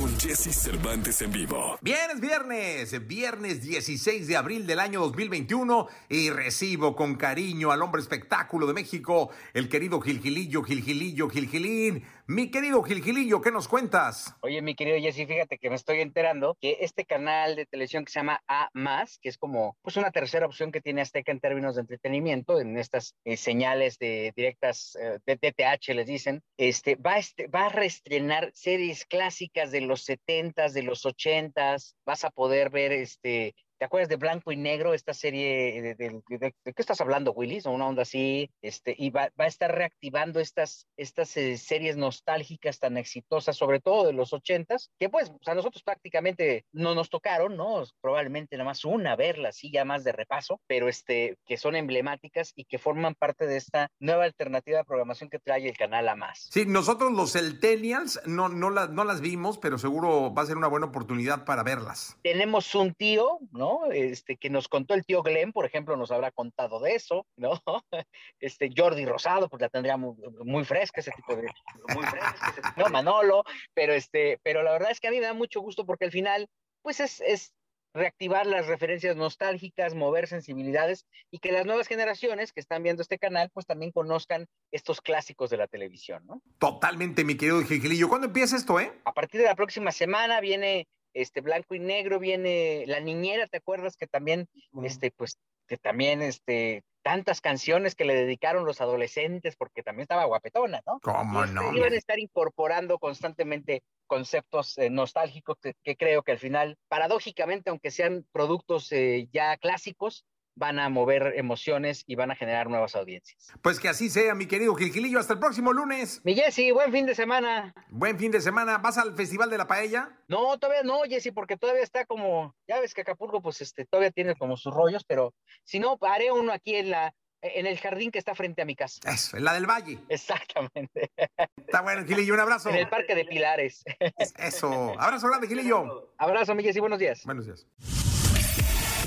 con Jesse Cervantes en vivo. Bien, es viernes, viernes 16 de abril del año 2021 y recibo con cariño al hombre espectáculo de México, el querido Gilgilillo, Gilgilillo, Gilgilín. Mi querido Gilgilillo, ¿qué nos cuentas? Oye, mi querido Jesse, fíjate que me estoy enterando que este canal de televisión que se llama A+, que es como pues una tercera opción que tiene Azteca en términos de entretenimiento, en estas eh, señales de directas eh, de TTH les dicen, este, va, este, va a reestrenar series clásicas de los 70s, de los 80s, vas a poder ver este ¿Te acuerdas de Blanco y Negro, esta serie? De, de, de, de qué estás hablando, Willis? Una onda así. Este, y va, va a estar reactivando estas, estas eh, series nostálgicas tan exitosas, sobre todo de los ochentas, que pues a nosotros prácticamente no nos tocaron, ¿no? Probablemente nada más una verlas, sí, ya más de repaso, pero este, que son emblemáticas y que forman parte de esta nueva alternativa de programación que trae el canal a más. Sí, nosotros los Celtenials no, no, las, no las vimos, pero seguro va a ser una buena oportunidad para verlas. Tenemos un tío, ¿no? Este, que nos contó el tío Glenn, por ejemplo, nos habrá contado de eso, ¿no? Este, Jordi Rosado, pues la tendría muy, muy fresca, ese tipo de, muy fresca, ese, no, Manolo, pero este, pero la verdad es que a mí me da mucho gusto porque al final, pues es, es reactivar las referencias nostálgicas, mover sensibilidades y que las nuevas generaciones que están viendo este canal pues también conozcan estos clásicos de la televisión, ¿no? Totalmente, mi querido Gilgilillo. ¿Cuándo empieza esto, eh? A partir de la próxima semana viene este blanco y negro viene la niñera, ¿te acuerdas que también uh -huh. este pues que también este tantas canciones que le dedicaron los adolescentes porque también estaba guapetona, ¿no? ¿Cómo este, no? Iban a estar incorporando constantemente conceptos eh, nostálgicos que, que, creo que al final, paradójicamente, aunque sean productos eh, ya clásicos, van a mover emociones y van a generar nuevas audiencias. Pues que así sea, mi querido Gilgilillo. Hasta el próximo lunes. Mi Jessy, buen fin de semana. Buen fin de semana. ¿Vas al Festival de la Paella? No, todavía no, Jessy, porque todavía está como, ya ves que Acapulco, pues este, todavía tiene como sus rollos, pero si no, haré uno aquí en la, en el jardín que está frente a mi casa. Eso, en la del Valle. Exactamente. Está bueno, Gilillo, un abrazo. En el Parque de Pilares. Eso. Abrazo grande, Gilillo. Abrazo, mi Jessy, buenos días. Buenos días.